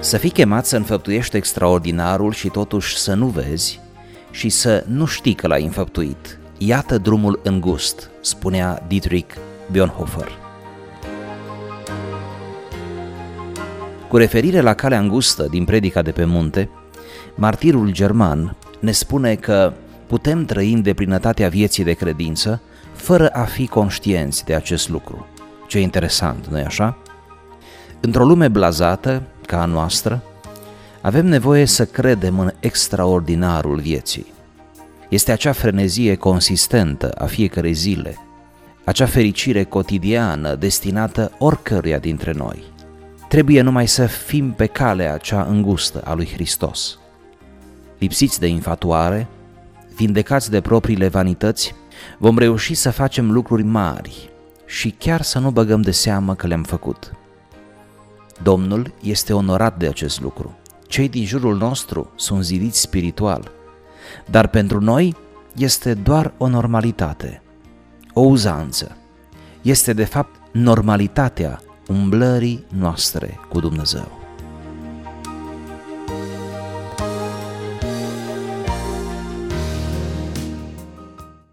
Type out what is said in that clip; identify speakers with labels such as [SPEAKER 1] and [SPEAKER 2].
[SPEAKER 1] Să fii chemat să înfăptuiești extraordinarul și totuși să nu vezi și să nu știi că l-ai înfăptuit. Iată drumul îngust, spunea Dietrich Bonhoeffer. Cu referire la calea îngustă din predica de pe munte, martirul german ne spune că putem trăi în deplinătatea vieții de credință fără a fi conștienți de acest lucru. Ce interesant, nu-i așa? Într-o lume blazată, ca a noastră, avem nevoie să credem în extraordinarul vieții. Este acea frenezie consistentă a fiecărei zile, acea fericire cotidiană destinată oricăruia dintre noi. Trebuie numai să fim pe calea cea îngustă a lui Hristos. Lipsiți de infatuare, vindecați de propriile vanități, vom reuși să facem lucruri mari și chiar să nu băgăm de seamă că le-am făcut. Domnul este onorat de acest lucru. Cei din jurul nostru sunt zidiți spiritual, dar pentru noi este doar o normalitate, o uzanță. Este de fapt normalitatea umblării noastre cu Dumnezeu.